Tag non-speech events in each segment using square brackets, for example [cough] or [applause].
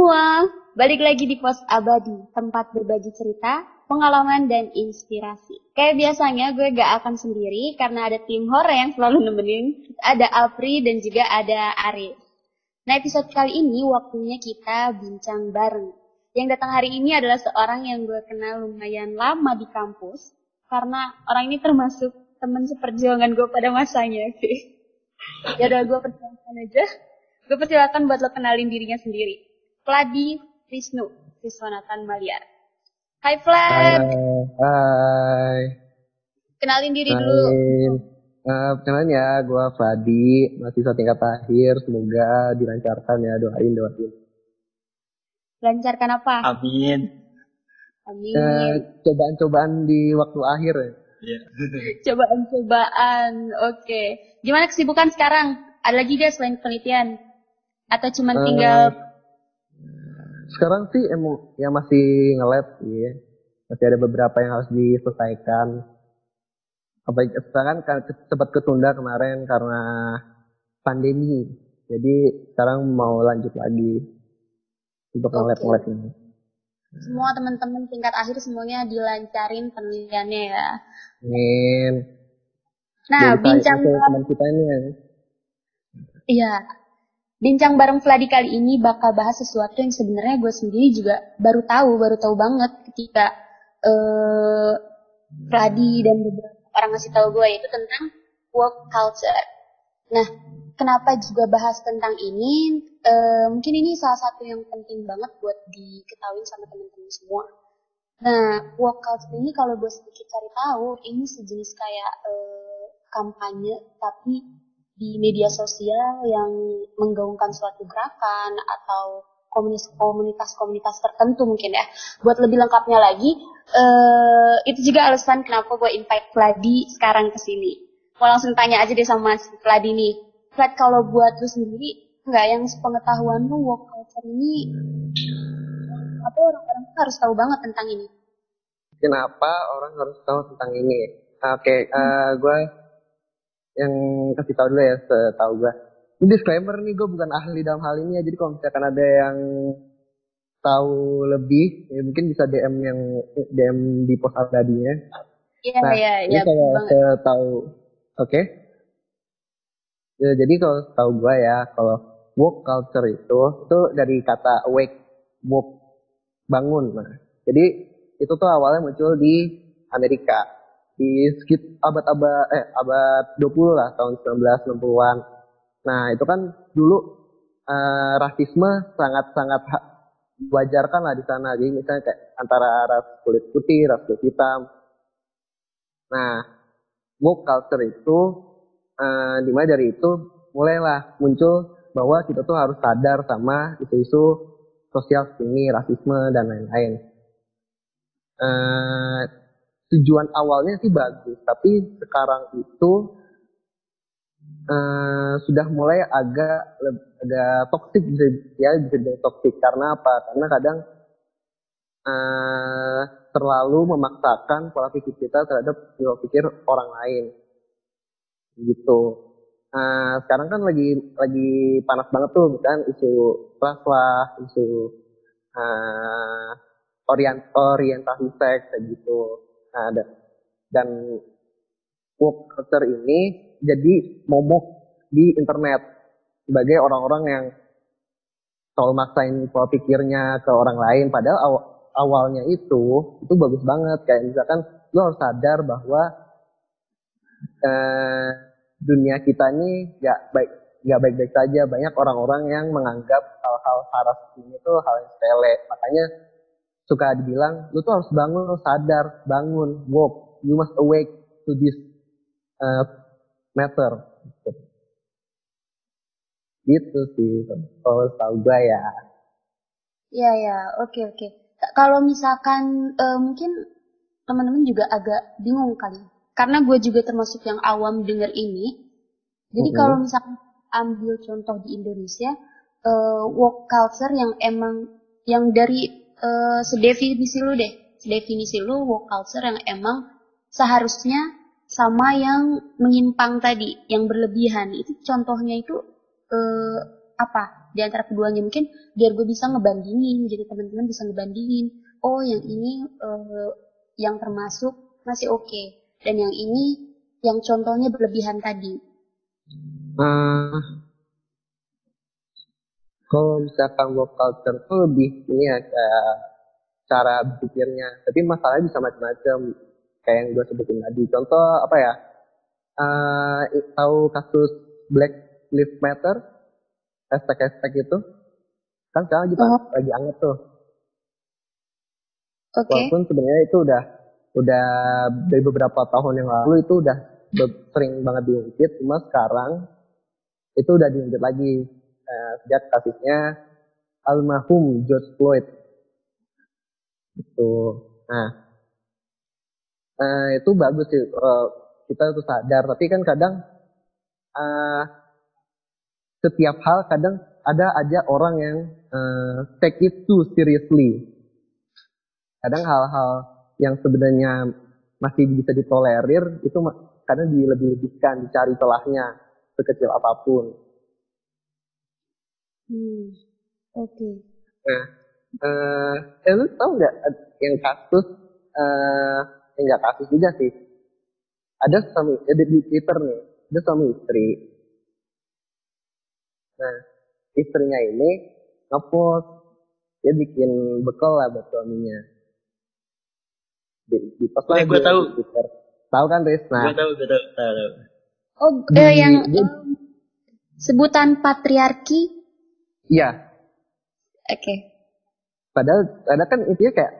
Semua, balik lagi di Pos Abadi, tempat berbagi cerita, pengalaman, dan inspirasi. Kayak biasanya gue gak akan sendiri karena ada tim horor yang selalu nemenin. Ada Apri dan juga ada Arif. Nah episode kali ini waktunya kita bincang bareng. Yang datang hari ini adalah seorang yang gue kenal lumayan lama di kampus. Karena orang ini termasuk teman seperjuangan gue pada masanya. [laughs] ya udah gue persilakan aja. Gue persilakan buat lo kenalin dirinya sendiri. Vladi Wisnu Viswanathan Maliar. Hai Vlad. Hai. Kenalin diri Hai. dulu. Uh, kenalin ya, gue Fadi, mahasiswa tingkat akhir. Semoga dilancarkan ya, doain, doain. Lancarkan apa? Amin. Amin. Uh, cobaan-cobaan di waktu akhir ya. Iya. [laughs] Cobaan-cobaan. Oke. Gimana kesibukan sekarang? Ada lagi gak selain penelitian? Atau cuman Eh, tinggal Sekarang sih emang ya masih nge-lab ya. Masih ada beberapa yang harus diselesaikan. Apa sekarang kan sempat ketunda kemarin karena pandemi. Jadi sekarang mau lanjut lagi untuk nge-lab Oke. nge-lab ini. semua teman-teman tingkat akhir semuanya dilancarin penelitiannya ya. Amin. Nah, bincang itu teman kita ini ya. Iya. Bincang bareng Vladi kali ini bakal bahas sesuatu yang sebenarnya gue sendiri juga baru tahu, baru tahu banget ketika eh Vladi dan beberapa orang ngasih tahu gue yaitu tentang work culture. Nah, kenapa juga bahas tentang ini? Eh, mungkin ini salah satu yang penting banget buat diketahui sama teman-teman semua. Nah, work culture ini kalau gue sedikit cari tahu, ini sejenis kayak eh, kampanye tapi di media sosial yang menggaungkan suatu gerakan atau komunitas-komunitas tertentu mungkin ya. Buat lebih lengkapnya lagi, eh, itu juga alasan kenapa gue invite Vladi sekarang ke sini. Mau langsung tanya aja deh sama si Vladi nih. Vlad, kalau buat lu sendiri, nggak yang sepengetahuan lu work culture ini, apa orang-orang harus tahu banget tentang ini? Kenapa orang harus tahu tentang ini? Oke, eh, gue yang kasih tahu dulu ya, setahu gue. Ini disclaimer nih, gue bukan ahli dalam hal ini ya. Jadi kalau misalkan ada yang tahu lebih, ya mungkin bisa DM yang DM di post abadinya. Iya, Nah, iya, ini iya, kalau saya tahu, oke. Ya, jadi kalau tahu gue ya, kalau work culture itu itu dari kata awake, work, bangun. Nah, jadi itu tuh awalnya muncul di Amerika di sekit abad-abad eh abad 20 lah tahun 1960-an. Nah, itu kan dulu eh, rasisme sangat-sangat wajarkan lah di sana. Jadi misalnya kayak antara ras kulit putih, ras kulit hitam. Nah, woke culture itu eh, dimulai dari itu mulailah muncul bahwa kita tuh harus sadar sama isu-isu sosial ini, rasisme dan lain-lain. Eh, tujuan awalnya sih bagus, tapi sekarang itu eh, sudah mulai agak agak toksik bisa ya bisa dibilang toksik karena apa? Karena kadang eh, terlalu memaksakan pola pikir kita terhadap pola pikir orang lain gitu. Eh, sekarang kan lagi lagi panas banget tuh misalkan isu ras lah, isu eh, orient orientasi seks kayak gitu. Nah, dan, dan woke culture ini jadi momok di internet sebagai orang-orang yang selalu maksain pola pikirnya ke orang lain. Padahal aw- awalnya itu itu bagus banget. Kayak misalkan lo harus sadar bahwa eh, dunia kita ini nggak baik nggak baik-baik saja. Banyak orang-orang yang menganggap hal-hal saras ini tuh hal yang sepele. Makanya suka dibilang lu tuh harus bangun lu sadar bangun woke you must awake to this uh, matter gitu. sih kalau tahu gue ya Iya ya, oke oke. K- Kalau misalkan eh, mungkin teman-teman juga agak bingung kali, karena gue juga termasuk yang awam denger ini. Jadi Mhm. kalau misalkan ambil contoh di Indonesia, eh, work culture yang emang yang dari eh, sedefinisi lu deh, sedefinisi lu work culture yang emang seharusnya sama yang menyimpang tadi, yang berlebihan. Itu contohnya itu eh, apa? di antara keduanya mungkin biar gue bisa ngebandingin jadi teman-teman bisa ngebandingin oh yang ini uh, yang termasuk masih oke okay. dan yang ini yang contohnya berlebihan tadi uh, kalau misalkan work culture itu lebih ini ya cara berpikirnya. Tapi masalahnya bisa macam-macam kayak yang gue sebutin tadi. Contoh apa ya? Uh, tahu kasus Black Lives Matter? Hashtag-hashtag itu? Kan sekarang juga oh. lagi anget tuh. Okay. Walaupun sebenarnya itu udah udah dari beberapa tahun yang lalu itu udah sering banget diungkit, cuma sekarang itu udah diungkit lagi eh, sejak kasusnya almarhum George Floyd. Itu. Nah, eh, itu bagus sih uh, kita tuh sadar, tapi kan kadang uh, setiap hal kadang ada aja orang yang uh, take it too seriously. Kadang hal-hal yang sebenarnya masih bisa ditolerir itu kadang dilebih-lebihkan, dicari celahnya sekecil apa pun. Hmm, oke. Okay. Nah, uh, eh lu tau nggak yang kasus, uh, enggak kasus juga sih. Ada suami, ada di Twitter nih, ada suami istri Nah, istrinya ini ngepost dia bikin bekal lah buat suaminya. Di, di post ya, gue tahu. Twitter. Tahu kan, Riz? Nah, gue tahu, gue tahu, tahu. Oh, di, eh, yang di, um, sebutan patriarki? Iya. Oke. Okay. Padahal, padahal kan intinya kayak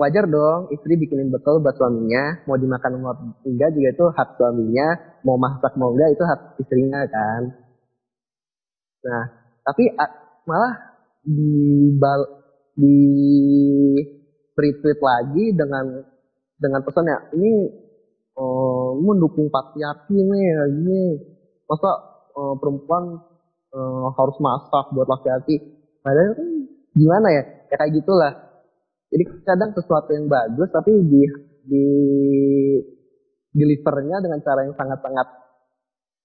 wajar dong istri bikinin bekal buat suaminya mau dimakan mau enggak juga itu hak suaminya mau masak mau enggak itu hak istrinya kan Nah, tapi malah di bal di retweet lagi dengan dengan pesannya ini uh, mendukung patriarki nih ini masa uh, perempuan uh, harus masak buat laki-laki padahal kan gimana ya ya kayak gitulah jadi kadang sesuatu yang bagus tapi di di delivernya dengan cara yang sangat-sangat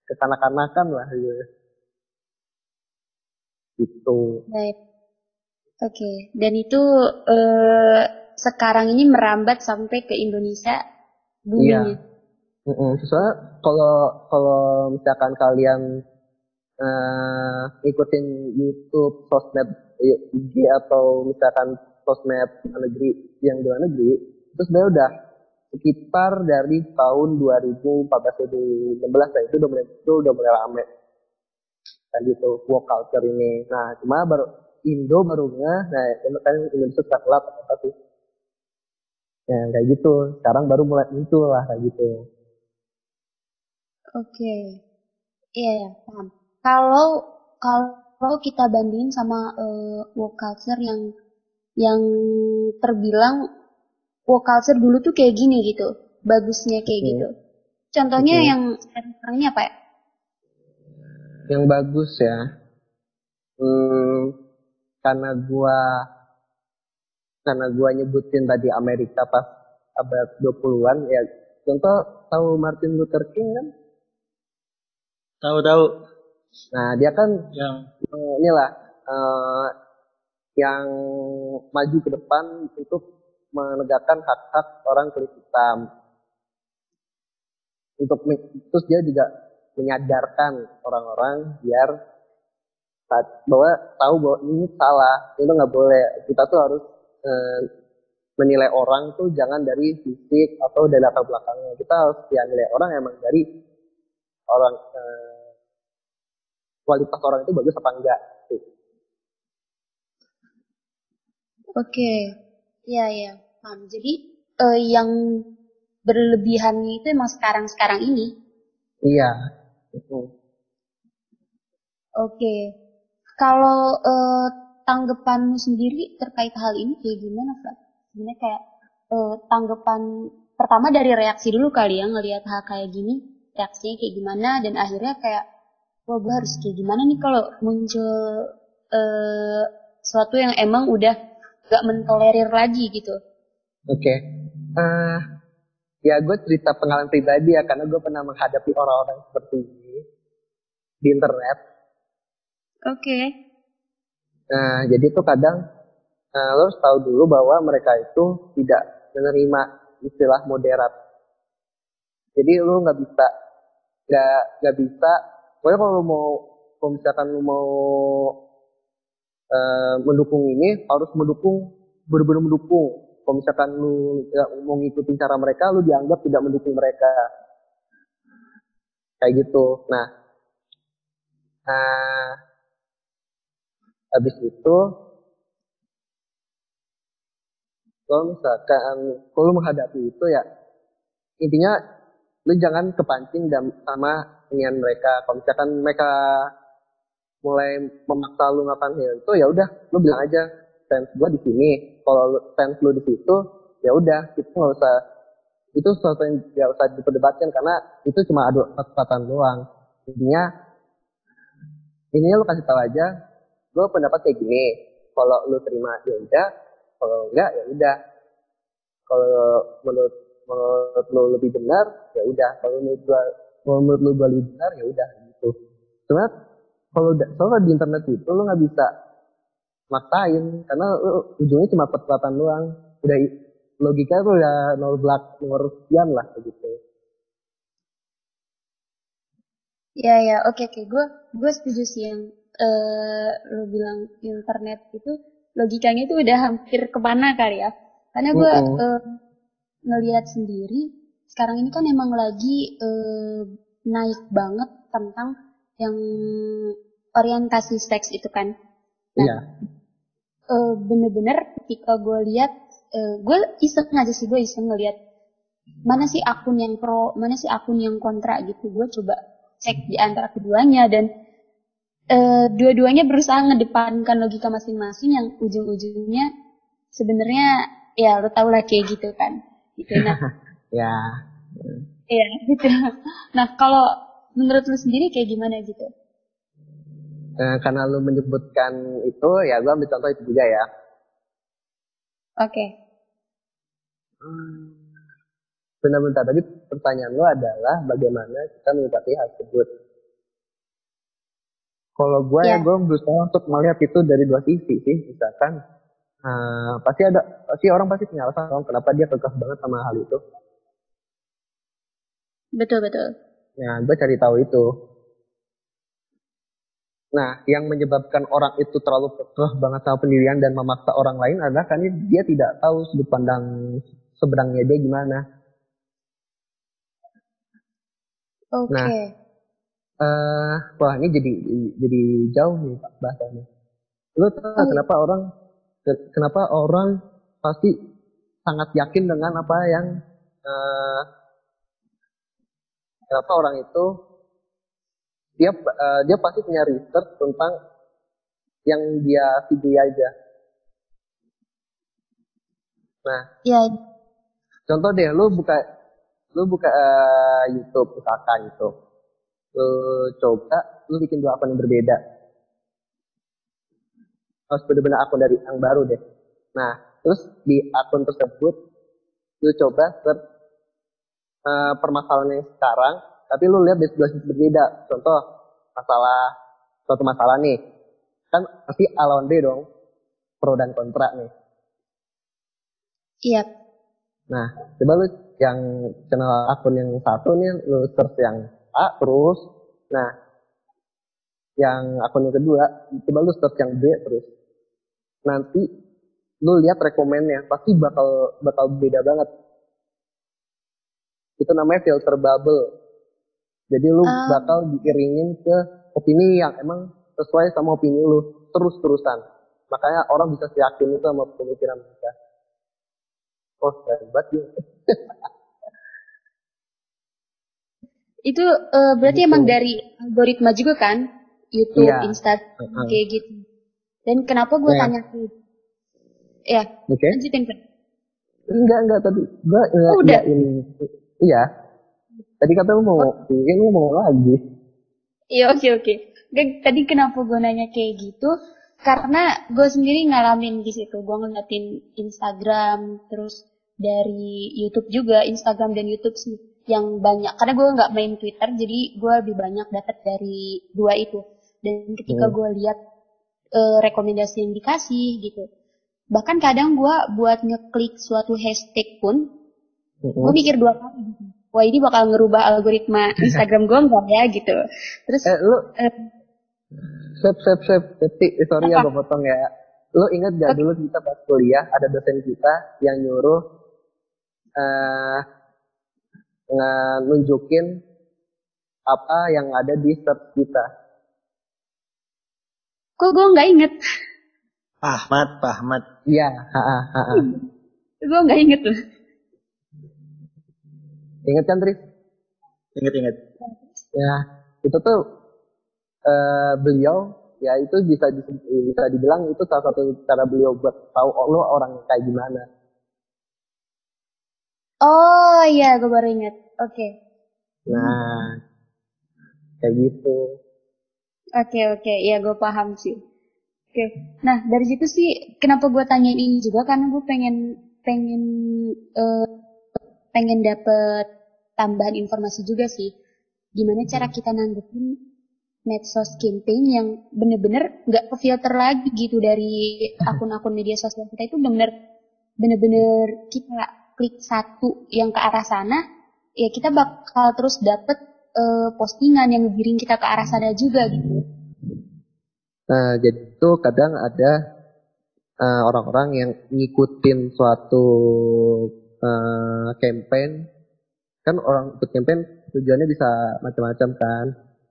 kekanak-kanakan lah gitu Gitu. Baik. Oke, okay. dan itu uh, sekarang ini merambat sampai ke Indonesia bumi. Iya. Mm -mm. Soalnya kalau kalau misalkan kalian uh, ikutin YouTube, sosmed IG atau misalkan sosmed negeri yang di luar negeri, itu sebenarnya udah sekitar dari tahun 2014 2016 lah itu udah mulai itu udah mulai rame. Kan gitu work culture ini. Nah cuma baru Indo baru nah kan Indonesia telat apa sih. Ya kayak gitu. Sekarang baru mulai muncul lah kayak gitu. Oke. Okay. iya ya paham kalau kalau kita bandingin sama uh, work culture yang yang terbilang work culture dulu tuh kayak gini gitu bagusnya kayak okay. gitu contohnya okay. yang sekarang ini apa ya yang bagus ya hmm, karena gua karena gua nyebutin tadi Amerika pas abad 20-an ya contoh tahu Martin Luther King kan tahu tahu nah dia kan yang uh, inilah uh, yang maju ke depan untuk menegakkan hak-hak orang kulit hitam. Untuk terus dia juga menyadarkan orang-orang biar bahwa tahu bahwa ini salah itu nggak boleh. Kita tuh harus e, menilai orang tuh jangan dari fisik atau dari latar belakangnya. Kita harus ya nilai orang emang dari orang e, kualitas orang itu bagus apa enggak Oke, okay. iya ya, paham. Jadi uh, yang berlebihan itu emang sekarang-sekarang ini. Iya, Oke. Okay. Kalau uh, tanggapanmu sendiri terkait hal ini kayak gimana, Kak? Sebenarnya kayak uh, tanggapan pertama dari reaksi dulu kali ya ngelihat hal kayak gini, reaksinya kayak gimana dan akhirnya kayak wah gue harus kayak gimana nih kalau muncul uh, sesuatu yang emang udah gak mentolerir lagi gitu. Oke. Okay. Uh, ya gue cerita pengalaman pribadi ya karena gue pernah menghadapi orang-orang seperti ini di internet. Oke. Okay. Nah, jadi tuh kadang uh, lo harus tahu dulu bahwa mereka itu tidak menerima istilah moderat. Jadi lo nggak bisa nggak nggak bisa. Pokoknya kalau lo mau kalau misalkan lo mau uh, mendukung ini harus mendukung benar-benar mendukung. Kalau misalkan lu ya, mau ngikutin cara mereka, lu dianggap tidak mendukung mereka. Kayak gitu. Nah, nah habis itu kalau misalkan kalau menghadapi itu ya intinya lu jangan kepancing dan sama ingin mereka. Kalau misalkan mereka mulai memaksa lu ngapain hal itu ya udah lu bilang aja fans gua di sini. Kalau fans lu di situ ya udah itu nggak usah itu sesuatu yang nggak usah diperdebatkan karena itu cuma adu kesempatan doang. Intinya ini lu kasih tahu aja gue pendapat kayak gini kalau lu terima ya udah kalau enggak ya udah. Kalau menurut menurut lu lebih benar ya udah kalau menurut gua kalau menurut lu lebih benar ya udah gitu cuma kalau soalnya di internet itu lu nggak bisa maksain karena lu, ujungnya cuma perselatan doang udah logika tuh ya nol belak nomor sekian lah begitu ya ya oke okay, oke okay. gue gue setuju sih yang uh, lo bilang internet itu logikanya itu udah hampir ke mana kali ya karena gue uh -uh. uh, ngelihat sendiri sekarang ini kan emang lagi uh, naik banget tentang yang orientasi seks itu kan. Nah yeah. uh, bener-bener ketika gue lihat uh, gue iseng aja sih gue iseng ngeliat mana sih akun yang pro mana sih akun yang kontra gitu. Gue coba cek di antara keduanya dan uh, dua-duanya berusaha ngedepankan logika masing-masing yang ujung-ujungnya sebenarnya ya lo tau lah kayak gitu kan. Gitu. Nah [laughs] ya iya [laughs] gitu nah kalau menurut lo sendiri kayak gimana gitu nah, karena lo menyebutkan itu ya gue ambil contoh itu juga ya oke okay. hmm. Bentar-bentar tadi pertanyaan lo adalah bagaimana kita menyikapi hal tersebut kalau gue yeah. ya, ya gue berusaha untuk melihat itu dari dua sisi sih. Misalkan uh, pasti ada pasti orang pasti punya alasan kenapa dia kekeh banget sama hal itu. Betul betul. Ya, gue cari tahu itu. Nah, yang menyebabkan orang itu terlalu kekeh banget sama pendirian dan memaksa orang lain adalah karena dia tidak tahu sudut pandang sebenarnya dia gimana. Oke. Okay. Nah, uh, wah ini jadi jadi jauh nih pak bahasanya. Lo tahu oh. kenapa orang kenapa orang pasti sangat yakin dengan apa yang uh, kenapa orang itu dia uh, dia pasti punya research tentang yang dia video aja. Nah, ya. Contoh deh, lu buka lu buka uh, YouTube misalkan YouTube lu coba lu bikin dua akun yang berbeda harus benar-benar akun dari yang baru deh nah terus di akun tersebut lu coba search uh, permasalahannya sekarang tapi lu lihat di sebelah sisi berbeda contoh masalah suatu masalah nih kan pasti A lawan B dong pro dan kontra nih iya nah coba lu yang channel akun yang satu nih lu search yang A terus. Nah, yang akun yang kedua, coba lu search yang B terus. Nanti lu lihat rekomennya, pasti bakal bakal beda banget. Itu namanya filter bubble. Jadi lu uh. bakal diiringin ke opini yang emang sesuai sama opini lu terus-terusan. Makanya orang bisa yakin itu sama pemikiran mereka. Oh, hebat ya. [laughs] Itu uh, berarti gitu. emang dari algoritma juga kan? YouTube, ya. Instagram, uh -huh. kayak gitu. Dan kenapa gue ya. tanya ke Ya. Okay. lanjutin kan? Enggak, enggak tadi. Enggak, oh, udah. ini. Iya. Tadi kata lu mau, oh. ini mau lagi. Iya, oke, okay, oke. Okay. Tadi kenapa gue nanya kayak gitu? Karena gue sendiri ngalamin di situ. Gue ngeliatin Instagram, terus dari YouTube juga, Instagram dan YouTube sih yang banyak karena gue nggak main Twitter jadi gue lebih banyak dapat dari dua itu dan ketika hmm. gue lihat uh, rekomendasi yang dikasih gitu. Bahkan kadang gue buat ngeklik suatu hashtag pun, uh-huh. gue mikir dua kali gitu. Wah ini bakal ngerubah algoritma [laughs] Instagram gue enggak ya gitu. Terus, eh, lu, uh, sep, sep, sep, sorry ya gue potong ya. Lu ingat gak dulu kita pas kuliah ada dosen kita yang nyuruh uh, nunjukin apa yang ada di search kita. Kok gue nggak inget? Ahmad, Pak Ahmad. Iya, Gue nggak inget tuh. Ingat kan, Tris? Ingat, ingat. Ya, itu tuh uh, beliau ya itu bisa bisa dibilang itu salah satu cara beliau buat tahu oh, lo orang kayak gimana. Oh iya, gue baru ingat. Oke. Okay. Nah, kayak gitu. Oke okay, oke, okay. ya gue paham sih. Oke, okay. nah dari situ sih kenapa gue tanya ini juga karena gue pengen pengen uh, pengen dapet tambahan informasi juga sih. Gimana cara kita nanggepin medsos campaign yang bener-bener nggak kefilter lagi gitu dari [laughs] akun-akun media sosial kita itu bener-bener bener-bener kita klik satu yang ke arah sana ya kita bakal terus dapet uh, postingan yang ngegiring kita ke arah sana juga gitu. Nah, jadi itu kadang ada uh, orang-orang yang ngikutin suatu uh, campaign kan orang ikut campaign tujuannya bisa macam-macam kan.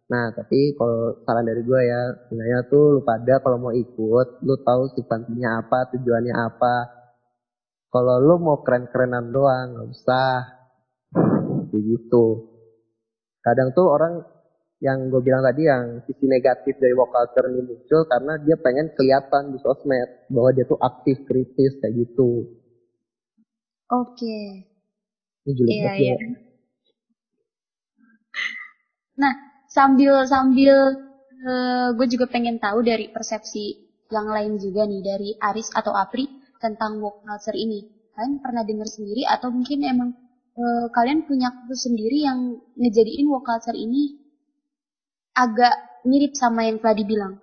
Nah, tapi kalau saran dari gue ya, sebenarnya tuh lu pada kalau mau ikut, lu tahu substansinya apa, tujuannya apa. Kalau lu mau keren-kerenan doang, nggak usah. Begitu kadang tuh orang yang gue bilang tadi yang sisi negatif dari woke culture ini muncul karena dia pengen kelihatan di sosmed bahwa dia tuh aktif kritis kayak gitu. Oke. Okay. Ini iya, iya. Nah, sambil sambil uh, gue juga pengen tahu dari persepsi yang lain juga nih dari Aris atau Apri tentang woke culture ini. Kalian pernah dengar sendiri atau mungkin emang uh, kalian punya kasus sendiri yang ngejadiin woke culture ini agak mirip sama yang telah dibilang.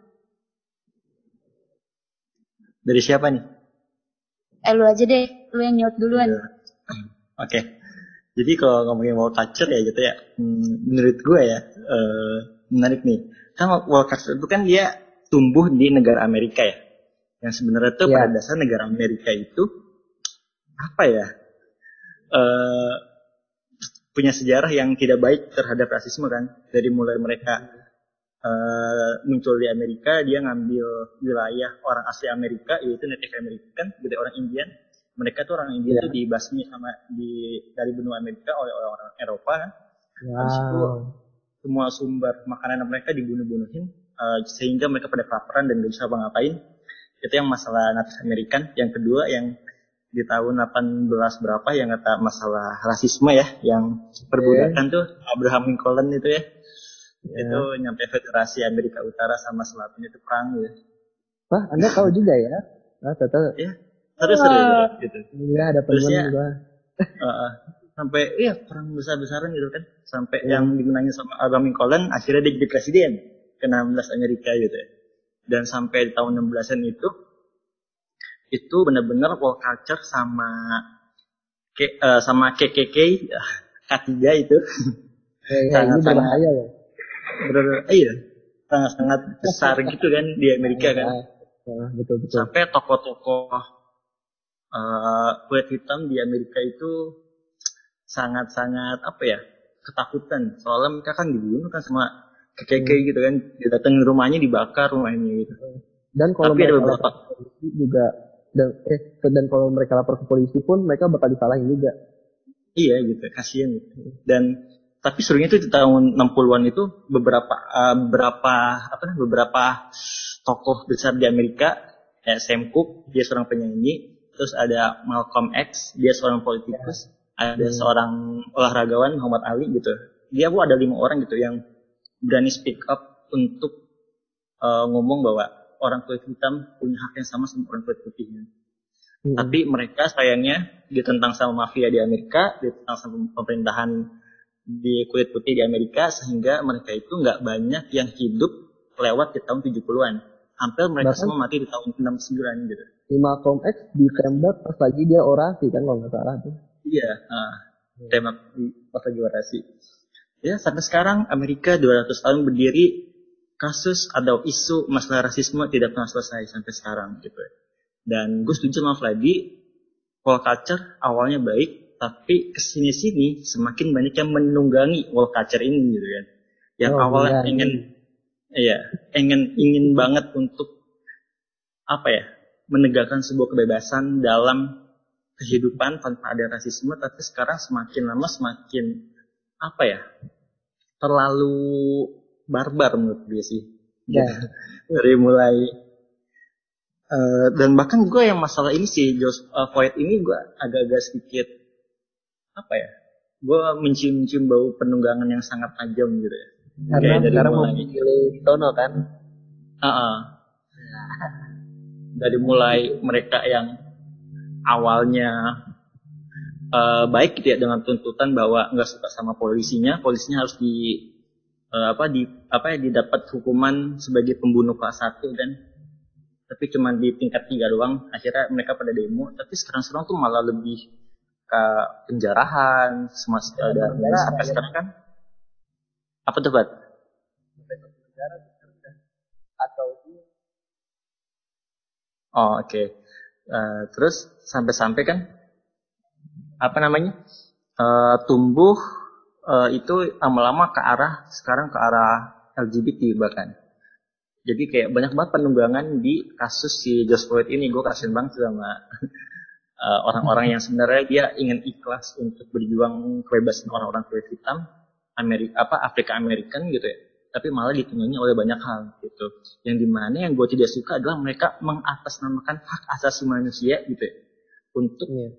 Dari siapa nih? Eh lu aja deh, lu yang nyaut duluan. Iya. Oke. Okay. Jadi kalau ngomongin woke culture ya gitu ya, hmm, menurut gue ya uh, menarik nih. Kan woke culture itu kan dia tumbuh di negara Amerika ya. Yang sebenarnya tuh yeah. pada dasar negara Amerika itu apa ya? uh, punya sejarah yang tidak baik terhadap rasisme kan dari mulai mereka uh, muncul di Amerika dia ngambil wilayah orang asli Amerika yaitu Native American dari orang Indian mereka tuh orang Indian yeah. tuh dibasmi sama di dari benua Amerika oleh orang Eropa kan wow. habis itu semua sumber makanan mereka dibunuh-bunuhin uh, sehingga mereka pada kelaparan dan gak bisa apa ngapain itu yang masalah Native American yang kedua yang di tahun 18 berapa yang kata masalah rasisme ya yang perbudakan yeah. tuh Abraham Lincoln itu ya yeah. itu nyampe federasi Amerika Utara sama Selatan itu perang ya wah anda tahu juga ya ah tahu ya terus serius gitu iya ada teman juga uh, sampai iya perang besar besaran gitu kan sampai yeah. yang dimenangi sama Abraham Lincoln akhirnya dia jadi presiden ke 16 Amerika gitu ya dan sampai di tahun 16-an itu itu benar-benar wall culture sama ke, uh, sama KKK K3 [laughs] itu ya, ya, sangat sangat berbahaya ya. Bener, iya sangat sangat besar gitu kan di Amerika kan. [laughs] Ya, betul betul. Sampai toko-toko uh, kulit hitam di Amerika itu sangat-sangat apa ya ketakutan soalnya mereka kan dibunuh kan sama KKK hmm. gitu kan didatengin rumahnya dibakar rumahnya gitu. Dan kalau Tapi ada beberapa juga dan eh dan kalau mereka lapor ke polisi pun mereka bakal disalahin juga iya gitu kasihan gitu dan tapi serunya itu di tahun 60-an itu beberapa uh, beberapa apa beberapa tokoh besar di Amerika kayak Sam Cooke dia seorang penyanyi terus ada Malcolm X dia seorang politikus ya. ada hmm. seorang olahragawan Muhammad Ali gitu dia pun ada lima orang gitu yang berani speak up untuk uh, ngomong bahwa orang kulit hitam punya hak yang sama sama orang kulit putihnya. Hmm. Tapi mereka sayangnya ditentang sama mafia di Amerika, ditentang sama pemerintahan di kulit putih di Amerika sehingga mereka itu nggak banyak yang hidup lewat di tahun 70-an. Hampir mereka Bahkan- semua mati di tahun 69 gitu. Si Malcolm X ditembak pas lagi dia orasi kan kalau nggak salah tuh. iya tembak di pas lagi orasi. Ya sampai sekarang Amerika 200 tahun berdiri kasus atau isu masalah rasisme tidak pernah selesai sampai sekarang gitu. Dan gue setuju sama Vladi wall culture awalnya baik tapi ke sini-sini semakin banyak yang menunggangi wall culture ini gitu kan. Yang Oh, awalnya ingin iya ingin ingin banget untuk apa ya menegakkan sebuah kebebasan dalam kehidupan tanpa ada rasisme tapi sekarang semakin lama semakin apa ya terlalu barbar menurut gue sih Ya. [laughs] Dari mulai eh, dan bahkan gue yang masalah ini sih George eh, Floyd ini gue agak-agak sedikit apa ya gue mencium-cium bau penunggangan yang sangat tajam gitu ya Karena dari sekarang mau mulai- memilih Tono kan. Ah-ah. Dari mulai mereka yang awalnya eh, baik gitu ya dengan tuntutan bahwa nggak suka sama polisinya, polisinya harus di eh, apa di apa ya didapat hukuman sebagai pembunuh kelas satu dan tapi cuma di tingkat tiga doang. Akhirnya mereka pada demo. Tapi sekarang-sekarang tuh malah lebih ke penjarahan, semua dan penjara, sampai sekarang kan apa tuh Bat? Atau Oh oke. Eh, terus sampai-sampai kan apa namanya eh, tumbuh eh, itu lama-lama ke arah sekarang ke arah LGBT bahkan. Jadi kayak banyak banget penunggangan di kasus si George Floyd ini. Gue kasihan banget sama orang-orang yang sebenarnya dia ingin ikhlas untuk berjuang kebebasan orang-orang kulit hitam Amerika apa Afrika American gitu ya. Tapi malah ditunggangi oleh banyak hal gitu. Yang di mana yang gue tidak suka adalah mereka mengatasnamakan hak asasi manusia gitu ya. Untuk Iya.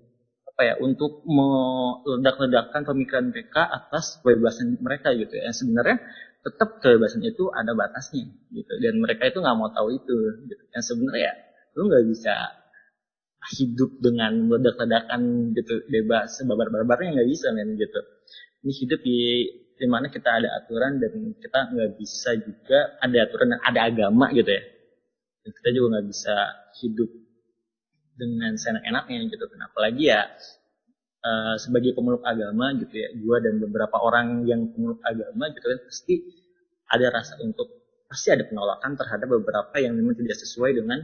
apa ya untuk meledak-ledakkan pemikiran mereka atas kebebasan mereka gitu ya. Yang sebenarnya tetap kebebasan itu ada batasnya gitu. Dan mereka itu nggak mau tahu itu gitu. Yang sebenarnya lu nggak bisa hidup dengan meledak-ledakan gitu bebas sebabar-barbarnya nggak bisa men gitu. Ini hidup di di mana kita ada aturan dan kita nggak bisa juga ada aturan dan ada agama gitu ya. Dan kita juga nggak bisa hidup dengan seenak-enaknya gitu kenapa lagi ya eh, sebagai pemeluk agama gitu ya gua dan beberapa orang yang pemeluk agama gitu kan pasti ada rasa untuk pasti ada penolakan terhadap beberapa yang memang tidak sesuai dengan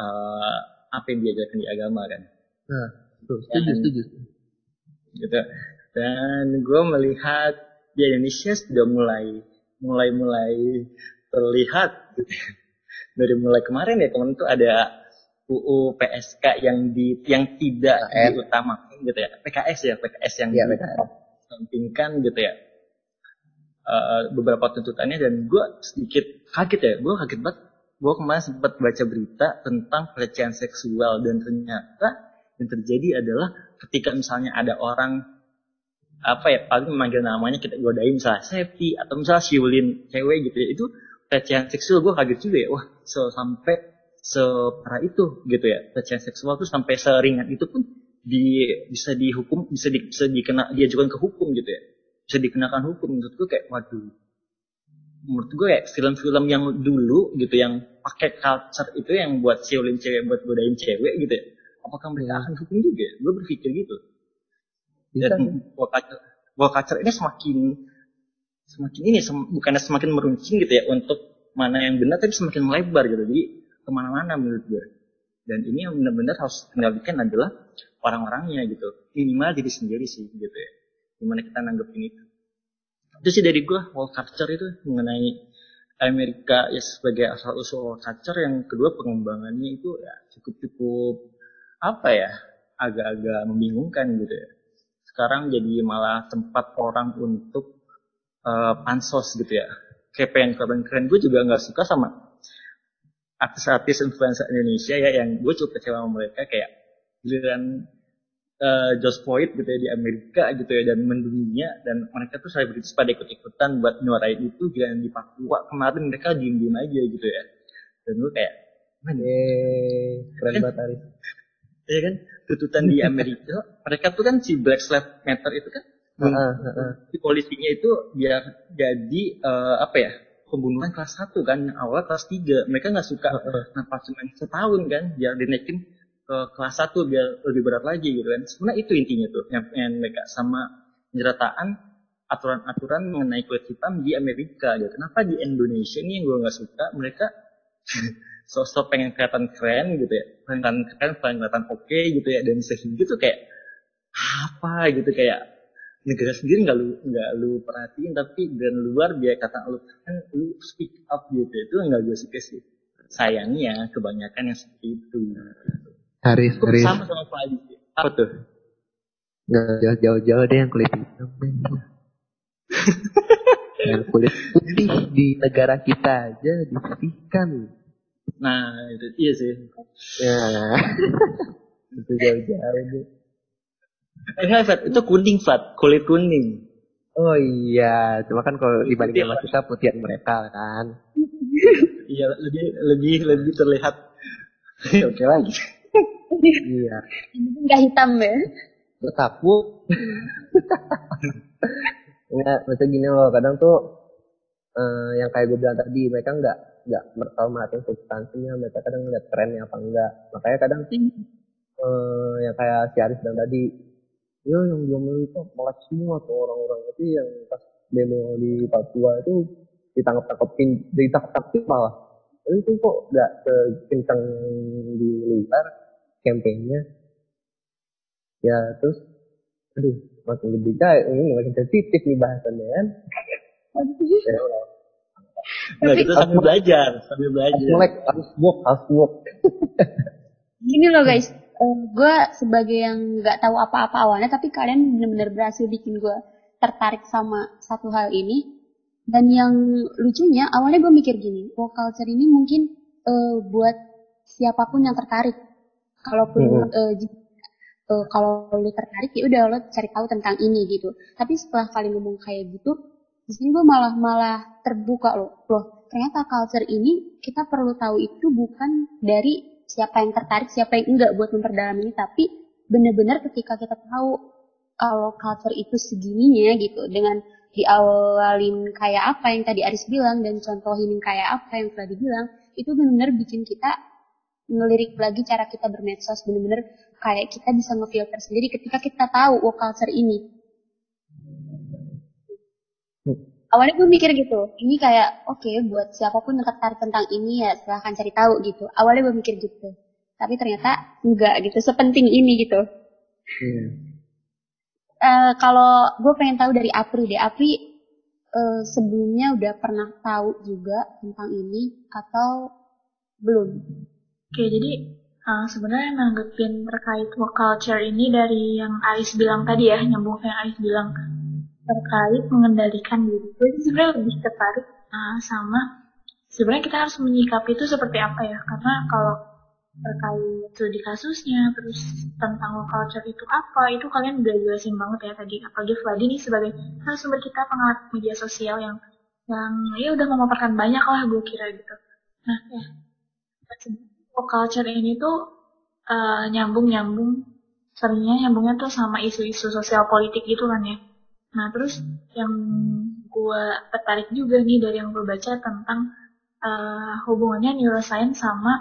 eh, apa yang diajarkan di agama kan. Nah, tuh, setuju, setuju. gitu. Dan gue melihat di Indonesia sudah mulai mulai mulai terlihat gitu. dari mulai kemarin ya kemarin tuh ada UU PSK yang di yang tidak PKS. diutamakan gitu ya PKS ya PKS yang PKS. disampingkan gitu ya Eh, beberapa tuntutannya dan gue sedikit kaget ya gue kaget banget gue kemarin sempat baca berita tentang pelecehan seksual dan ternyata yang terjadi adalah ketika misalnya ada orang apa ya paling memanggil namanya kita godain misalnya Septi atau misalnya Shiulin cewek gitu ya itu pelecehan seksual gue kaget juga ya wah so, sampai separah itu gitu ya pelecehan seksual tuh sampai seringan itu pun di bisa dihukum bisa di, bisa dikena diajukan ke hukum gitu ya bisa dikenakan hukum menurut gue kayak waduh menurut gue kayak film-film yang dulu gitu yang pakai culture itu yang buat siulin cewek buat godain cewek gitu ya apakah mereka Hmm. akan hukum juga ya? gue berpikir gitu Bisa dan wall culture ini semakin semakin ini sem- bukannya semakin meruncing gitu ya untuk mana yang benar tapi semakin melebar gitu. Jadi ke mana-mana menurut gue. Dan ini yang benar-benar harus kendalikan adalah orang-orangnya gitu. Minimal diri sendiri sih gitu ya. Gimana kita nanggepin itu. Itu sih dari gue wall culture itu mengenai Amerika ya sebagai asal usul wall culture. Yang kedua pengembangannya itu ya cukup cukup apa ya agak-agak membingungkan gitu ya sekarang jadi malah tempat orang untuk eh, pansos gitu ya. Kayak pengen keren keren gue juga nggak suka sama artis-artis influencer Indonesia ya yang gue cukup kecewa sama mereka. Kayak giliran eh, Josh Floyd gitu ya di Amerika gitu ya dan mendunia. Dan mereka tuh selebritis pada ikut-ikutan buat nyuarain itu giliran di Papua. Kemarin mereka diem-diem aja gitu ya. Dan gue kayak "Man, Yeay, keren Kan- banget Aris. Ya kan tuntutan di Amerika mereka tuh kan si Black Lives Matter itu kan heeh. si polisinya itu biar jadi eh, apa ya pembunuhan kelas 1 kan, yang awal kelas 3. Mereka nggak suka nafas cuma setahun kan, biar dinaikin ke kelas 1 biar lebih berat lagi gitu kan. Sebenarnya itu intinya tuh, yang, yang mereka sama penyerataan aturan-aturan mengenai kulit hitam di Amerika gitu. Kenapa di Indonesia ini yang gue nggak suka, mereka sosok pengen kelihatan keren gitu ya, pengen keren, pengen kelihatan oke okay, gitu ya, dan sehingga tuh kayak apa gitu kayak negara sendiri nggak lu nggak lu perhatiin tapi dan luar biar kata lu kan lu speak up gitu itu nggak gue suka sih. Sayangnya kebanyakan yang seperti itu. Haris Itu Haris. sama sama Pak Adi apa tuh? Nggak jauh jauh jauh deh yang kulit hitam [laughs] yang kulit putih di negara kita aja diputihkan nah itu iya sih. Ya. [laughs] Itu jauh jauh deh eh Fat itu kuning Fat kulit kuning. Oh iya. Cuma kan kalau dibanding sama kita putihan mereka kan. [laughs] Iya lebih lebih lebih terlihat. [laughs] Oke lagi iya. Enggak hitam ya. tetap bu nggak maksudnya gini loh. Kadang tuh eh, yang kayak gue bilang tadi mereka nggak nggak tahu merhatiin substansinya mereka kadang ngeliat trennya apa enggak. Makanya kadang eh, yang kayak si Aris bilang tadi yo yang belum itu malah semua tuh orang-orang. Itu yang pas demo di Papua itu ditangkap tangkapin ditangkap tangkapin malah. Tapi itu kok nggak sekencang di luar kampanyenya ya terus aduh makin lebih ini makin sensitif nih bahasannya kan [laughs] udah nggak kita sambil belajar sambil harus belajar melek harus walk harus walk Gini loh guys, gue sebagai yang nggak tahu apa-apa awalnya, tapi kalian bener-bener berhasil bikin gue tertarik sama satu hal ini. Dan yang lucunya, awalnya gue mikir gini, woke culture ini mungkin eh, buat siapa pun yang tertarik. Kalaupun Mhm. eh, j- eh, kalau lu tertarik ya udah lo cari tahu tentang ini gitu. Tapi setelah kalian ngomong kayak gitu, di sini gue malah malah terbuka loh. Loh, ternyata culture ini kita perlu tahu itu bukan dari siapa yang tertarik, siapa yang enggak buat memperdalam ini, tapi benar-benar ketika kita tahu kalau culture itu segininya gitu, dengan diawalin kayak apa yang tadi Aris bilang dan contohin kayak apa yang telah dibilang, itu benar-benar bikin kita ngelirik lagi cara kita bermedsos, benar-benar kayak kita bisa ngefilter sendiri ketika kita tahu oh culture ini. Awalnya gue mikir gitu, ini kayak oke buat siapa pun yang tertarik tentang ini ya silahkan cari tahu gitu. Awalnya gue mikir gitu, tapi ternyata enggak gitu, sepenting ini gitu. Hmm. Eh, kalau gue pengen tahu dari Apri deh, Apri eh, sebelumnya udah pernah tahu juga tentang ini atau belum? Oke, jadi uh, sebenarnya nanggepin terkait work culture ini dari yang Ais bilang tadi ya, nyambung ke yang Ais bilang terkait mengendalikan diri. Gue sebenarnya lebih tertarik uh, sama sebenarnya kita harus menyikapi itu seperti apa ya? Karena kalau terkait studi kasusnya, terus tentang work culture itu apa, itu kalian udah jelasin banget ya tadi. Apalagi Vladi nih sebagai narasumber kita pengamat media sosial yang yang ya udah memaparkan banyak lah gue kira gitu. Nah, ya culture ini tuh eh, nyambung-nyambung seringnya nyambungnya tuh sama isu-isu sosial politik gitu kan ya. Nah terus yang gue tertarik juga nih dari yang gue baca tentang eh, hubungannya neuroscience sama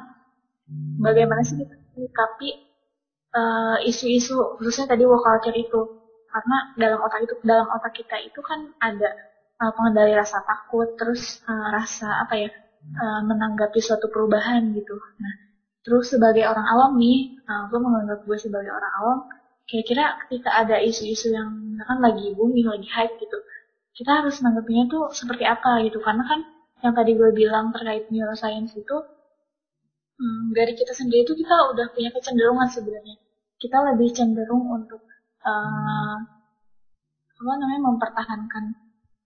bagaimana sih kita menyikapi eh, isu-isu khususnya tadi woke culture itu karena dalam otak itu dalam otak kita itu kan ada eh, pengendali rasa takut terus eh, rasa apa ya eh, menanggapi suatu perubahan gitu. Nah Terus sebagai orang awam nih, uh, gue menganggap gue sebagai orang awam, kira-kira ketika ada isu-isu yang misalkan lagi booming, lagi hype gitu, kita harus nanggapinnya tuh seperti apa gitu. Karena kan yang tadi gue bilang terkait neuroscience itu, hmm, dari kita sendiri tuh kita udah punya kecenderungan sebenarnya. Kita lebih cenderung untuk uh, apa namanya mempertahankan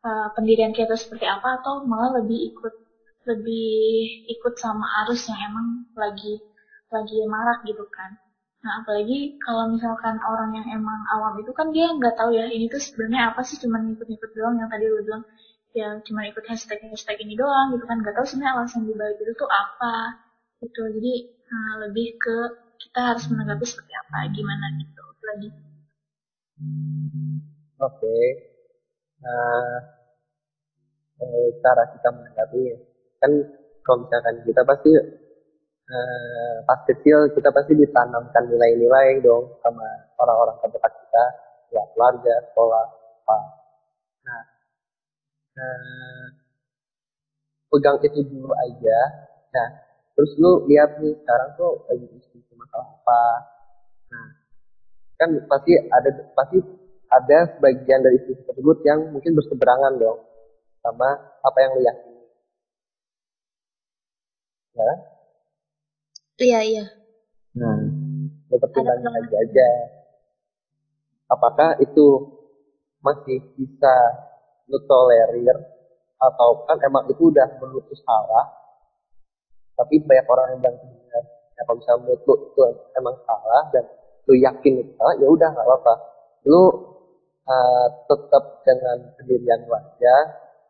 uh, pendirian kita seperti apa atau malah lebih ikut lebih ikut sama arus yang emang lagi lagi marak gitu kan. Nah apalagi kalau misalkan orang yang emang awam itu kan dia nggak tahu ya ini tuh sebenarnya apa sih cuma ngikut-ngikut doang yang tadi lu bilang. Ya cuma ikut hashtag hashtag ini doang gitu kan nggak tahu sebenarnya alasan dibalik itu tuh apa gitu. Jadi nah, lebih ke kita harus menanggapi seperti apa gimana gitu lagi. Oke. Eh, eh, cara kita menanggapi kan kalau misalkan kita pasti eh, pas kecil kita pasti ditanamkan nilai-nilai dong sama orang-orang terdekat kita ya keluarga sekolah apa. Nah eh, pegang itu dulu aja. Nah terus lu lihat nih sekarang tuh lagi diskusi masalah apa. Nah kan pasti ada pasti ada sebagian dari isu tersebut yang mungkin berseberangan dong sama apa yang lu yakini. Ya kan? Iya, iya. nah lu pertimbangkan aja aja. Apakah itu masih bisa lu tolerir atau kan emang itu udah menurut lu salah tapi banyak orang yang bilang ya kalau misalnya menurut lu itu emang salah dan lu yakin itu salah ya udah nggak apa-apa. Lu uh, tetap dengan pendirian lu aja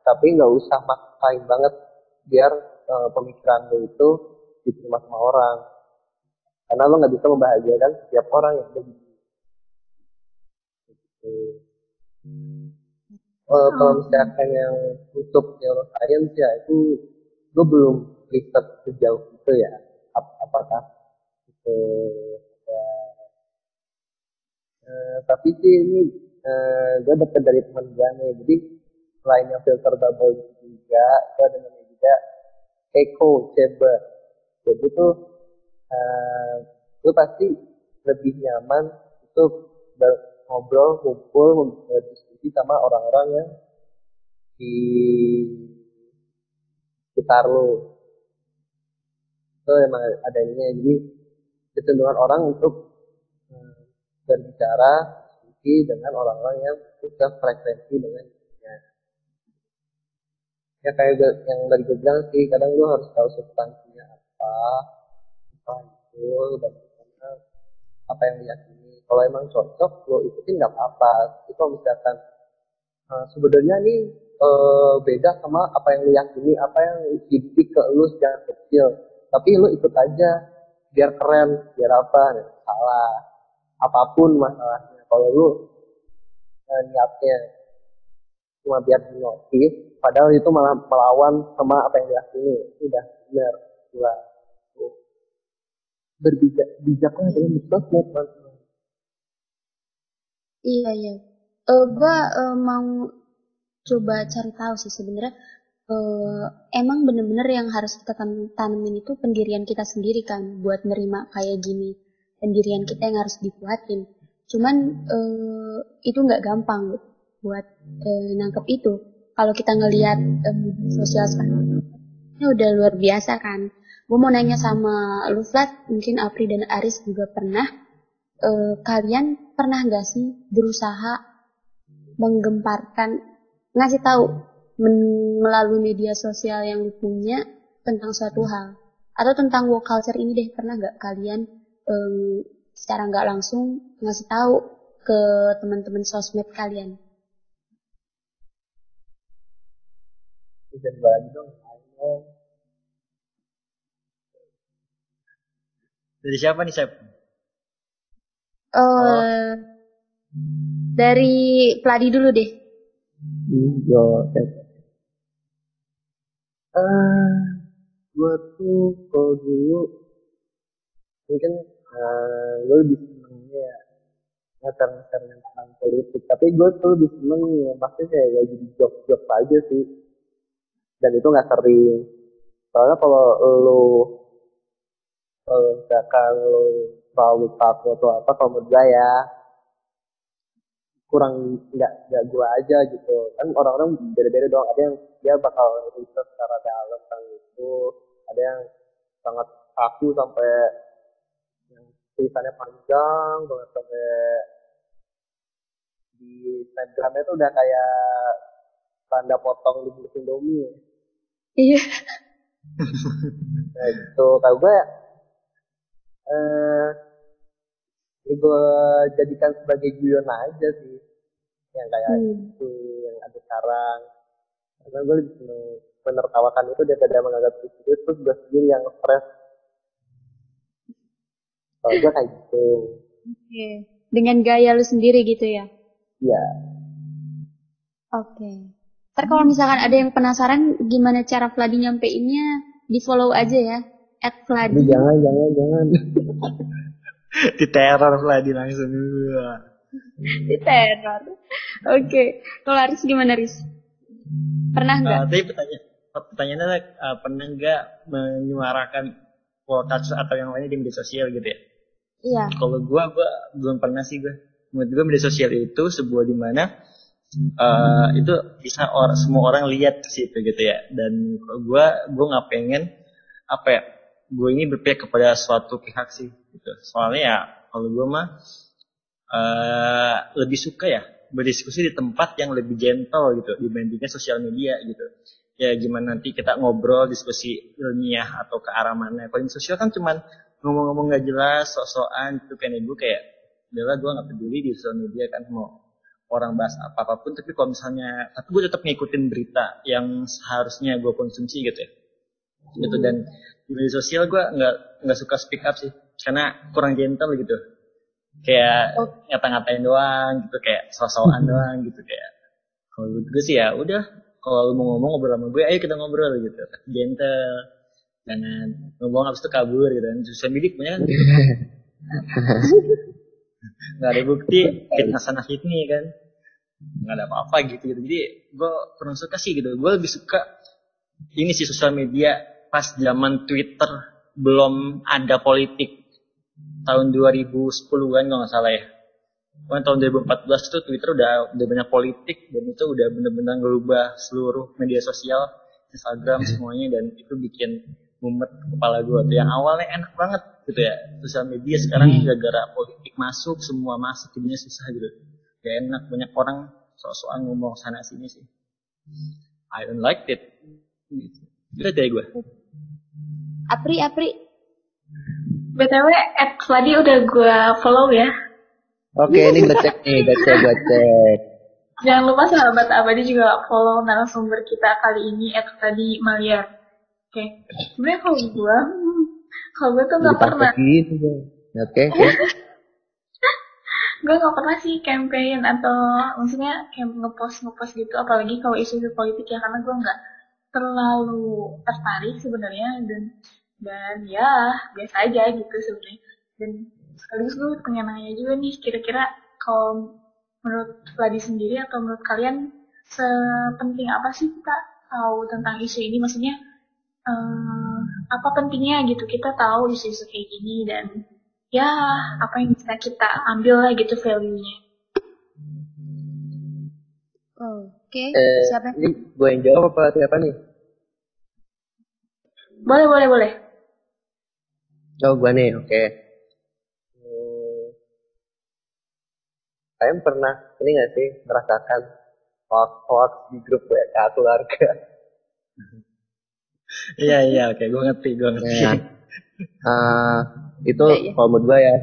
tapi nggak usah maksain banget biar uh, pemikiran lu itu diterima sama orang. Karena lu nggak bisa membahagiakan setiap orang yang ada di gitu. Uh, kalau misalkan yang untuk neuroscience ya itu gue belum riset sejauh itu ya. Ap apakah itu ya uh, tapi sih ini uh, gue dapet dari teman gue nih. Jadi selain yang filter bubble juga gue ada namanya juga echo chamber jadi tuh uh, lu pasti lebih nyaman untuk ngobrol, ngumpul, berdiskusi sama orang-orang yang di sekitar lu. Itu emang ada ini jadi kecenderungan orang untuk hmm, berbicara, diskusi dengan orang-orang yang sudah frekuensi dengan dirinya. Ya kayak yang dari gue bilang sih, kadang lu harus tahu substansinya apa, apa itu, dan apa yang diyakini. Kalau emang cocok, lo ikutin nggak apa-apa. Tapi kalau misalkan uh, sebenarnya ini uh, beda sama apa yang lo yakini, apa yang dididik ke lo sejak kecil. Tapi lo ikut aja, biar keren, biar apa, nah, salah. Apa pun masalahnya. Kalau lo uh, niatnya cuma biar dinotis, padahal itu malah melawan sama apa yang diyakini. Itu udah benar. Berbijak dengan sosmed mas. Iya iya. Uh, uh, mau coba cari tahu sih sebenarnya uh, emang bener-bener yang harus kita tanemin itu pendirian kita sendiri kan buat nerima kayak gini. Pendirian kita yang harus dikuatin. Cuman uh, itu nggak gampang buat uh, nangkep itu. Kalau kita ngelihat um, sosial sekarang ini udah luar biasa kan Gue mau nanya sama lu Flat, mungkin Apri dan Aris juga pernah. Uh, kalian pernah gak sih berusaha menggemparkan, ngasih tahu melalui media sosial yang punya tentang suatu hal? Atau tentang woke culture ini deh, pernah gak kalian um, secara nggak langsung ngasih tahu ke teman-teman sosmed kalian? Bisa lagi dong. Dari siapa nih, Sep? Uh, oh. Dari Pladi dulu deh. Yo, Sep. Uh, gue tuh kalau dulu mungkin uh, gue lebih senengnya ya ngeter-ngeter tentang politik tapi gue tuh lebih seneng ya pasti kayak gak jadi job-job aja sih dan itu nggak sering soalnya kalau lo kalau misalkan lo terlalu takut atau apa kalau menurut gue ya kurang nggak nggak gue aja gitu. Kan orang-orang beda-beda dong ada yang dia bakal riset secara dalam tentang itu ada yang sangat kaku sampai yang tulisannya panjang banget sampai di Instagramnya tuh udah kayak tanda potong di Indomie. Iya. Nah itu kalau gue eh ya gue jadikan sebagai guyon aja sih yang kayak hmm. itu yang ada sekarang karena gue lebih seneng menertawakan itu daripada menganggap itu serius terus gue sendiri yang stres kalau gue kayak gitu oke okay. dengan gaya lu sendiri gitu ya iya oke okay. Ntar kalau misalkan ada yang penasaran gimana cara Vladi nyampeinnya, di follow aja ya. At Vladi. Jangan, jangan, jangan. [laughs] di teror Vladi langsung. di teror. Oke. Okay. Kalau Aris gimana Aris? Pernah nggak? Uh, tapi pertanyaan, pertanyaannya uh, pernah nggak menyuarakan culture atau yang lainnya di media sosial gitu ya? Iya. Kalau gue, gue belum pernah sih gue. Menurut gue media sosial itu sebuah di mana uh, itu bisa orang semua orang lihat situ gitu ya dan gue gue nggak pengen apa ya gue ini berpihak kepada suatu pihak sih gitu. Soalnya ya kalau gue mah uh, lebih suka ya berdiskusi di tempat yang lebih gentle gitu dibandingkan sosial media gitu. Ya gimana nanti kita ngobrol diskusi ilmiah atau ke arah mana. Kalau di sosial kan cuman ngomong-ngomong gak jelas sok-sokan gitu. Kan ibu kayak adalah gue nggak peduli di sosial media kan mau orang bahas apa apa pun tapi kalau misalnya tapi gue tetap ngikutin berita yang seharusnya gue konsumsi gitu ya gitu. Dan di media sosial gue nggak nggak suka speak up sih. Karena kurang gentle gitu. Kayak oh. ngata-ngatain doang gitu. Kayak sosokan [laughs] doang gitu. Kayak kalau gue sih ya udah. Kalau lu mau ngomong ngobrol sama gue ayo kita ngobrol gitu. Gentle. Jangan ngomong habis itu kabur gitu. Kan sosial media punya kan. Nggak ada bukti fitnah sana fitni kan. Nggak ada apa-apa gitu gitu. Jadi gue kurang suka sih gitu. Gue lebih suka ini sih sosial media pas zaman Twitter belum ada politik. Tahun 2010-an kalau nggak salah ya. Pokoknya tahun 2014 itu Twitter udah udah banyak politik dan itu udah bener-bener ngerubah seluruh media sosial Instagram semuanya dan itu bikin mumet kepala gue tuh. Yang awalnya enak banget gitu ya sosial media sekarang hmm. gara-gara politik masuk semua masuk jadinya susah gitu. Gak enak banyak orang sok-sokan ngomong sana sini sih. I don't like it. Gitu. Deh gue Apri Apri. Btw at tadi udah gue follow ya. Oke ini gue cek nih gue cek gue cek. Jangan lupa sahabat abadi juga follow narasumber kita kali ini at tadi Maliar. Oke okay. sebenarnya kalau gue kalau gue tuh nggak pernah. Gitu, oke oke. [laughs] Gue gak pernah sih campaign atau maksudnya kayak ngepost ngepost gitu apalagi kalau isu-isu politik ya karena gue nggak terlalu tertarik sebenarnya dan dan ya biasa aja gitu sebenarnya dan sekaligus gue pengen nanya juga nih kira-kira kalau menurut Vladi sendiri atau menurut kalian sepenting apa sih kita tahu tentang isu ini maksudnya um, apa pentingnya gitu kita tahu isu-isu kayak gini dan ya apa yang bisa kita ambil lah gitu value-nya. Oke, okay. eh, siapa? Ini gue yang jawab apa siapa nih? Boleh, boleh, boleh. Oh, gue nih, oke. Okay. Hmm, kalian pernah ini gak sih merasakan hoax-hoax di grup WA keluarga? [laughs] Iya, iya, oke, gue ngerti, gue ngerti. Ya. Uh, itu ya, ya. kalau menurut gue ya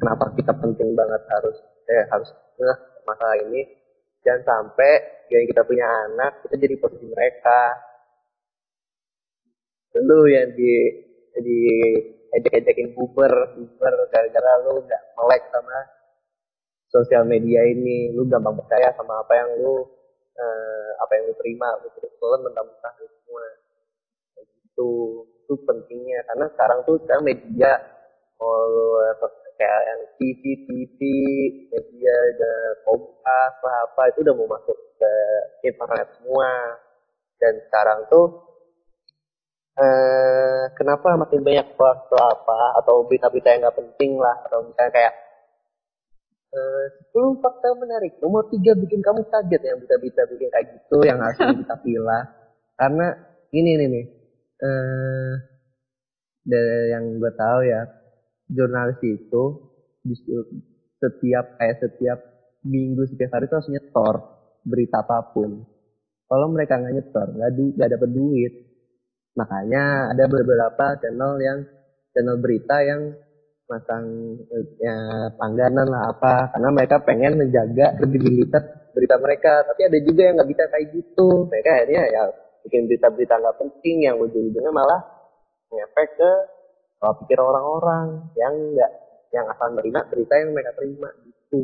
kenapa kita penting banget harus eh harus nah, masalah ini jangan sampai yang kita punya anak kita jadi posisi mereka lu yang di di ejek-ejekin buber buber gara-gara lu nggak melek sama sosial media ini. Lu gampang percaya sama apa yang lu eh, apa yang lu terima. Lu terus mentah-mentah semua. Itu itu pentingnya. Karena sekarang tuh sekarang media oh kayak yang TV TV media ada kompas apa apa itu udah mau masuk ke internet semua. Dan sekarang tuh eh, kenapa makin banyak waktu apa atau berita-berita yang nggak penting lah atau misalnya kayak eh, 10 fakta menarik nomor tiga bikin kamu kaget yang berita-berita bikin kayak gitu yang harus [laughs] kita pilih karena ini nih nih eh, dari yang gue tahu ya jurnalis itu setiap kayak setiap minggu setiap hari itu harus nyetor berita apa pun. Kalau mereka nggak nyetor, nggak nggak dapat duit. Makanya ada beberapa channel yang channel berita yang masang ya, langganan lah apa karena mereka pengen menjaga kredibilitas berita mereka tapi ada juga yang nggak bisa kayak gitu mereka akhirnya ya bikin berita-berita nggak penting yang ujung-ujungnya malah ngefek ke kalau pikir orang-orang yang enggak yang asal menerima berita yang mereka terima gitu.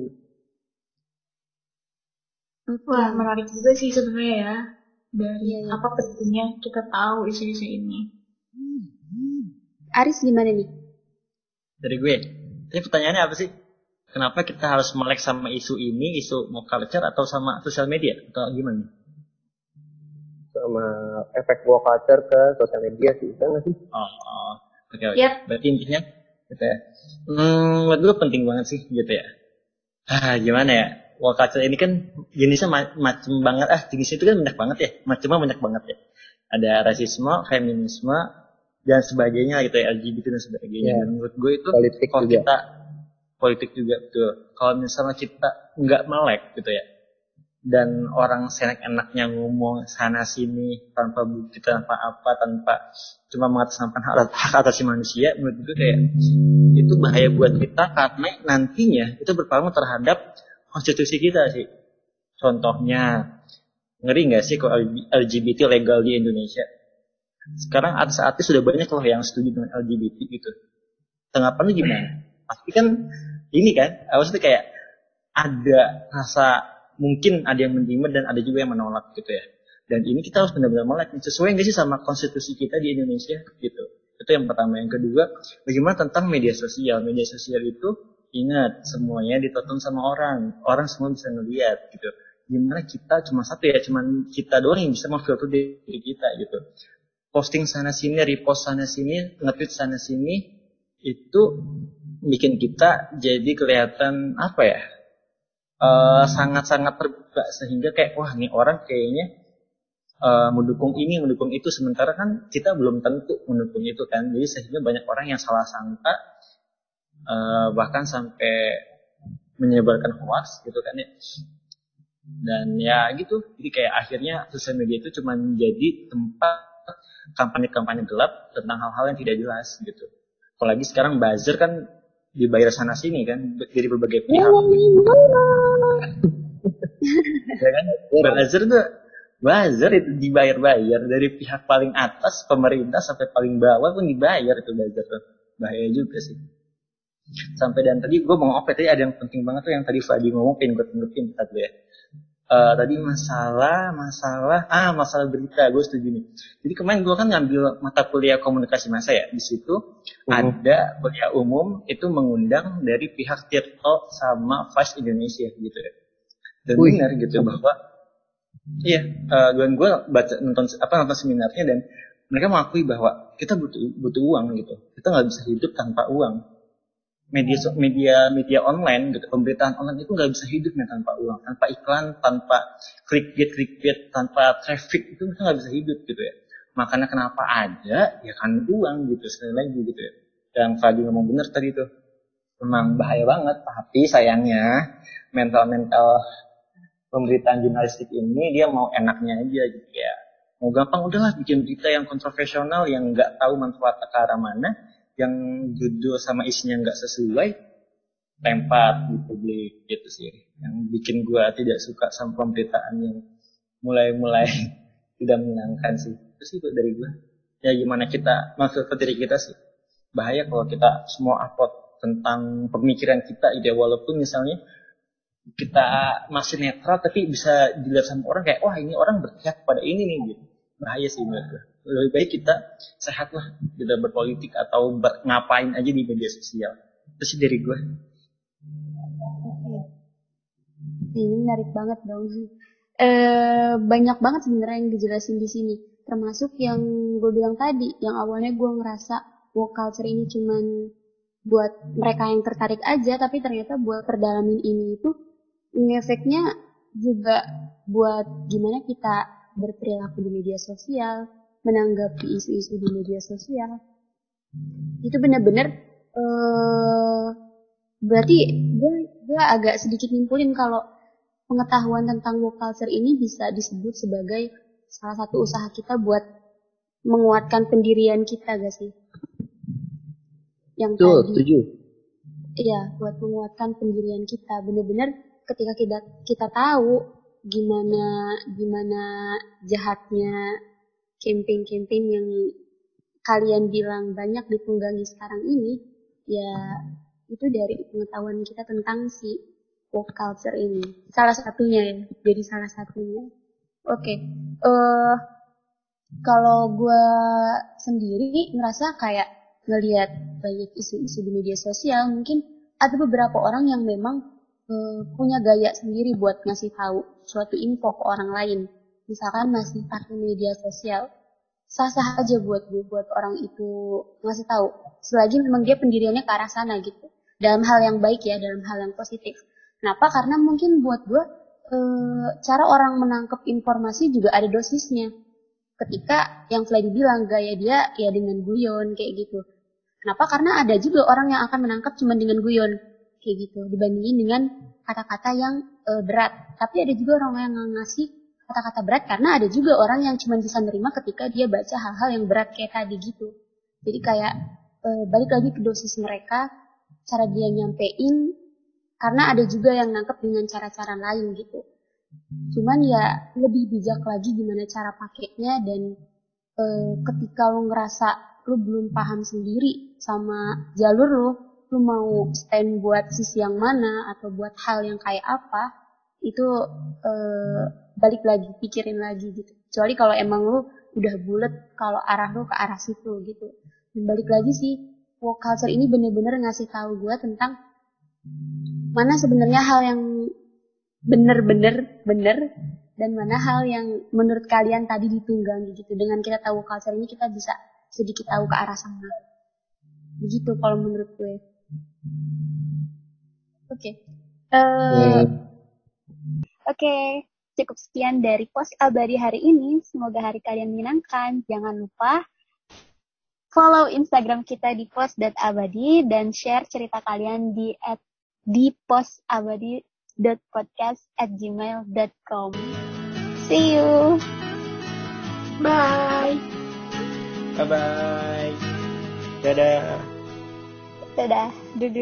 Wah menarik juga sih sebenarnya ya. Dari Iya, iya. apa pentingnya kita tahu isu-isu ini. Aris gimana nih? Dari gue. Tapi pertanyaannya apa sih? Kenapa kita harus melek sama isu ini, isu mau culture atau sama sosial media atau gimana? sama efek woke culture ke sosial media sih bisa nggak sih Oh, oh. oke oke. Yap. Berarti intinya gitu ya. Hmm, buat gue penting banget sih gitu ya. Ah, gimana ya? Woke culture ini kan jenisnya ma- macem banget. Ah, jenisnya itu kan banyak banget ya. Macamnya banyak banget ya. Ada rasisme, feminisme, dan sebagainya gitu ya. LGBT dan sebagainya. Ya. Dan menurut gue itu Politik kalau juga. kita politik juga betul. Kalau misalnya kita nggak melek gitu ya. Dan orang seenak-enaknya ngomong sana sini tanpa bukti, tanpa apa, tanpa cuma mengatasnamakan hak, hak asasi manusia, menurut gue kayak itu bahaya buat kita karena nantinya itu berpengaruh terhadap konstitusi kita sih. Contohnya, ngeri nggak sih kalau LGBT legal di Indonesia? Sekarang artis-artis sudah banyak loh yang setuju dengan LGBT gitu. Tanggapan lu gimana? Pasti kan ini kan, maksudnya kayak ada rasa mungkin ada yang menerima dan ada juga yang menolak gitu ya. Dan ini kita harus benar-benar melek sesuai nggak sih sama konstitusi kita di Indonesia gitu. Itu yang pertama. Yang kedua, bagaimana tentang media sosial? Media sosial itu ingat semuanya ditonton sama orang. Orang semua bisa ngeliat gitu. Gimana kita cuma satu ya, cuma kita doang yang bisa memfilter diri kita gitu. Posting sana sini, repost sana sini, nge-tweet sana sini itu bikin kita jadi kelihatan apa ya? eh, sangat-sangat terbuka sehingga kayak wah nih orang kayaknya eh, mendukung ini mendukung itu sementara kan kita belum tentu mendukung itu kan jadi sehingga banyak orang yang salah sangka eh, bahkan sampai menyebarkan hoax gitu kan ya. Dan ya gitu jadi kayak akhirnya sosial media itu cuma menjadi tempat kampanye-kampanye gelap tentang hal-hal yang tidak jelas gitu. Apalagi sekarang buzzer kan dibayar sana sini kan dari berbagai pihak. [laughs] Ya kan? Buzzer tuh buzzer itu dibayar-bayar dari pihak paling atas pemerintah sampai paling bawah pun dibayar itu buzzer tuh. Bahaya juga sih sampai dan tadi gue mau apa tadi ada yang penting banget tuh yang tadi Fadi ngomong pengen gue tanggapi tadi ya. Eh, tadi masalah masalah ah masalah berita gue setuju nih. Jadi kemarin gue kan ngambil mata kuliah komunikasi massa ya di situ ada kuliah umum itu mengundang dari pihak Tirto sama Vice Indonesia gitu ya. Dan Wih. benar gitu bahwa iya eh, dan gue baca nonton apa nonton seminarnya dan mereka mengakui bahwa kita butuh butuh uang gitu. Kita nggak bisa hidup tanpa uang media media media online gitu pemberitaan online itu nggak bisa hidup ya tanpa uang tanpa iklan tanpa clickbait clickbait tanpa traffic itu kita nggak bisa hidup gitu ya. Makanya kenapa ada ya kan uang gitu sekali lagi gitu ya. Yang Fadi ngomong bener tadi tuh memang bahaya banget tapi sayangnya mental mental pemberitaan jurnalistik ini dia mau enaknya aja gitu ya. Mau gampang udahlah bikin berita yang kontroversial yang nggak tahu manfaatnya ke arah mana yang judul sama isinya nggak sesuai lempar di publik gitu sih. Yang bikin gua tidak suka sama pemberitaan yang mulai-mulai [laughs] tidak menyenangkan sih. Itu sih itu dari gua. Ya gimana kita masuk ke diri kita sih bahaya kalau kita semua upload tentang pemikiran kita ide walaupun misalnya kita masih netral tapi bisa dilihat sama orang kayak wah ini orang berpihak pada ini nih gitu. Bahaya sih menurut gue lebih baik kita sehat lah tidak berpolitik atau ber- ngapain aja di media sosial itu sih dari gue Ini menarik banget dong. Eh banyak banget sebenarnya yang dijelasin di sini. Termasuk yang gue bilang tadi, yang awalnya gue ngerasa woke culture ini cuman buat mereka yang tertarik aja, tapi ternyata buat perdalamin ini itu efeknya juga buat gimana kita berperilaku di media sosial, menanggapi isu-isu di media sosial. Itu benar-benar eh berarti gue gue agak sedikit nyimpulin kalau pengetahuan tentang woke culture ini bisa disebut sebagai salah satu usaha kita buat menguatkan pendirian kita gak sih? Yang Betul, tadi setuju. Iya, buat menguatkan pendirian kita. Bener-bener ketika kita kita tahu gimana gimana jahatnya campaign-campaign yang kalian bilang banyak ditunggangi sekarang ini, ya itu dari pengetahuan kita tentang si woke culture ini. Salah satunya ya, jadi salah satunya. Oke. Eh kalau gue sendiri ngerasa kayak ngelihat banyak isu-isu di media sosial, mungkin ada beberapa orang yang memang uh, punya gaya sendiri buat ngasih tahu suatu info ke orang lain. Misalkan masih pakai media sosial, sah-sah aja buat gue buat orang itu ngasih tahu. Selagi memang dia pendiriannya ke arah sana gitu. Dalam hal yang baik ya, dalam hal yang positif. Kenapa? Karena mungkin buat gue uh, cara orang menangkap informasi juga ada dosisnya ketika yang Freddy bilang gaya dia ya dengan guyon kayak gitu. Kenapa? Karena ada juga orang yang akan menangkap cuma dengan guyon kayak gitu dibandingin dengan kata-kata yang e, berat. Tapi ada juga orang yang ngasih kata-kata berat karena ada juga orang yang cuma bisa nerima ketika dia baca hal-hal yang berat kayak tadi gitu. Jadi kayak e, balik lagi ke dosis mereka, cara dia nyampein karena ada juga yang nangkep dengan cara-cara lain gitu. Cuman ya lebih bijak lagi gimana cara pakainya dan e, ketika lo ngerasa lo belum paham sendiri sama jalur lo, lo mau stand buat sisi yang mana atau buat hal yang kayak apa, itu e, balik lagi pikirin lagi gitu. Kecuali kalau emang lo udah bulet kalau arah lo ke arah situ gitu. Dan balik lagi sih, woke culture ini bener-bener ngasih tahu gue tentang mana sebenarnya hal yang bener-bener bener dan mana hal yang menurut kalian tadi ditunggangi gitu dengan kita tahu culture ini kita bisa sedikit tahu ke arah sana begitu kalau menurut gue oke okay. uh, Hmm. oke okay. Cukup sekian dari pos abadi hari ini semoga hari kalian menyenangkan jangan lupa follow instagram kita di pos.abadi dan share cerita kalian di at di posabadi podcast at gmail.com. See you. Bye. Bye bye. Dadah. Dadah. Dudu.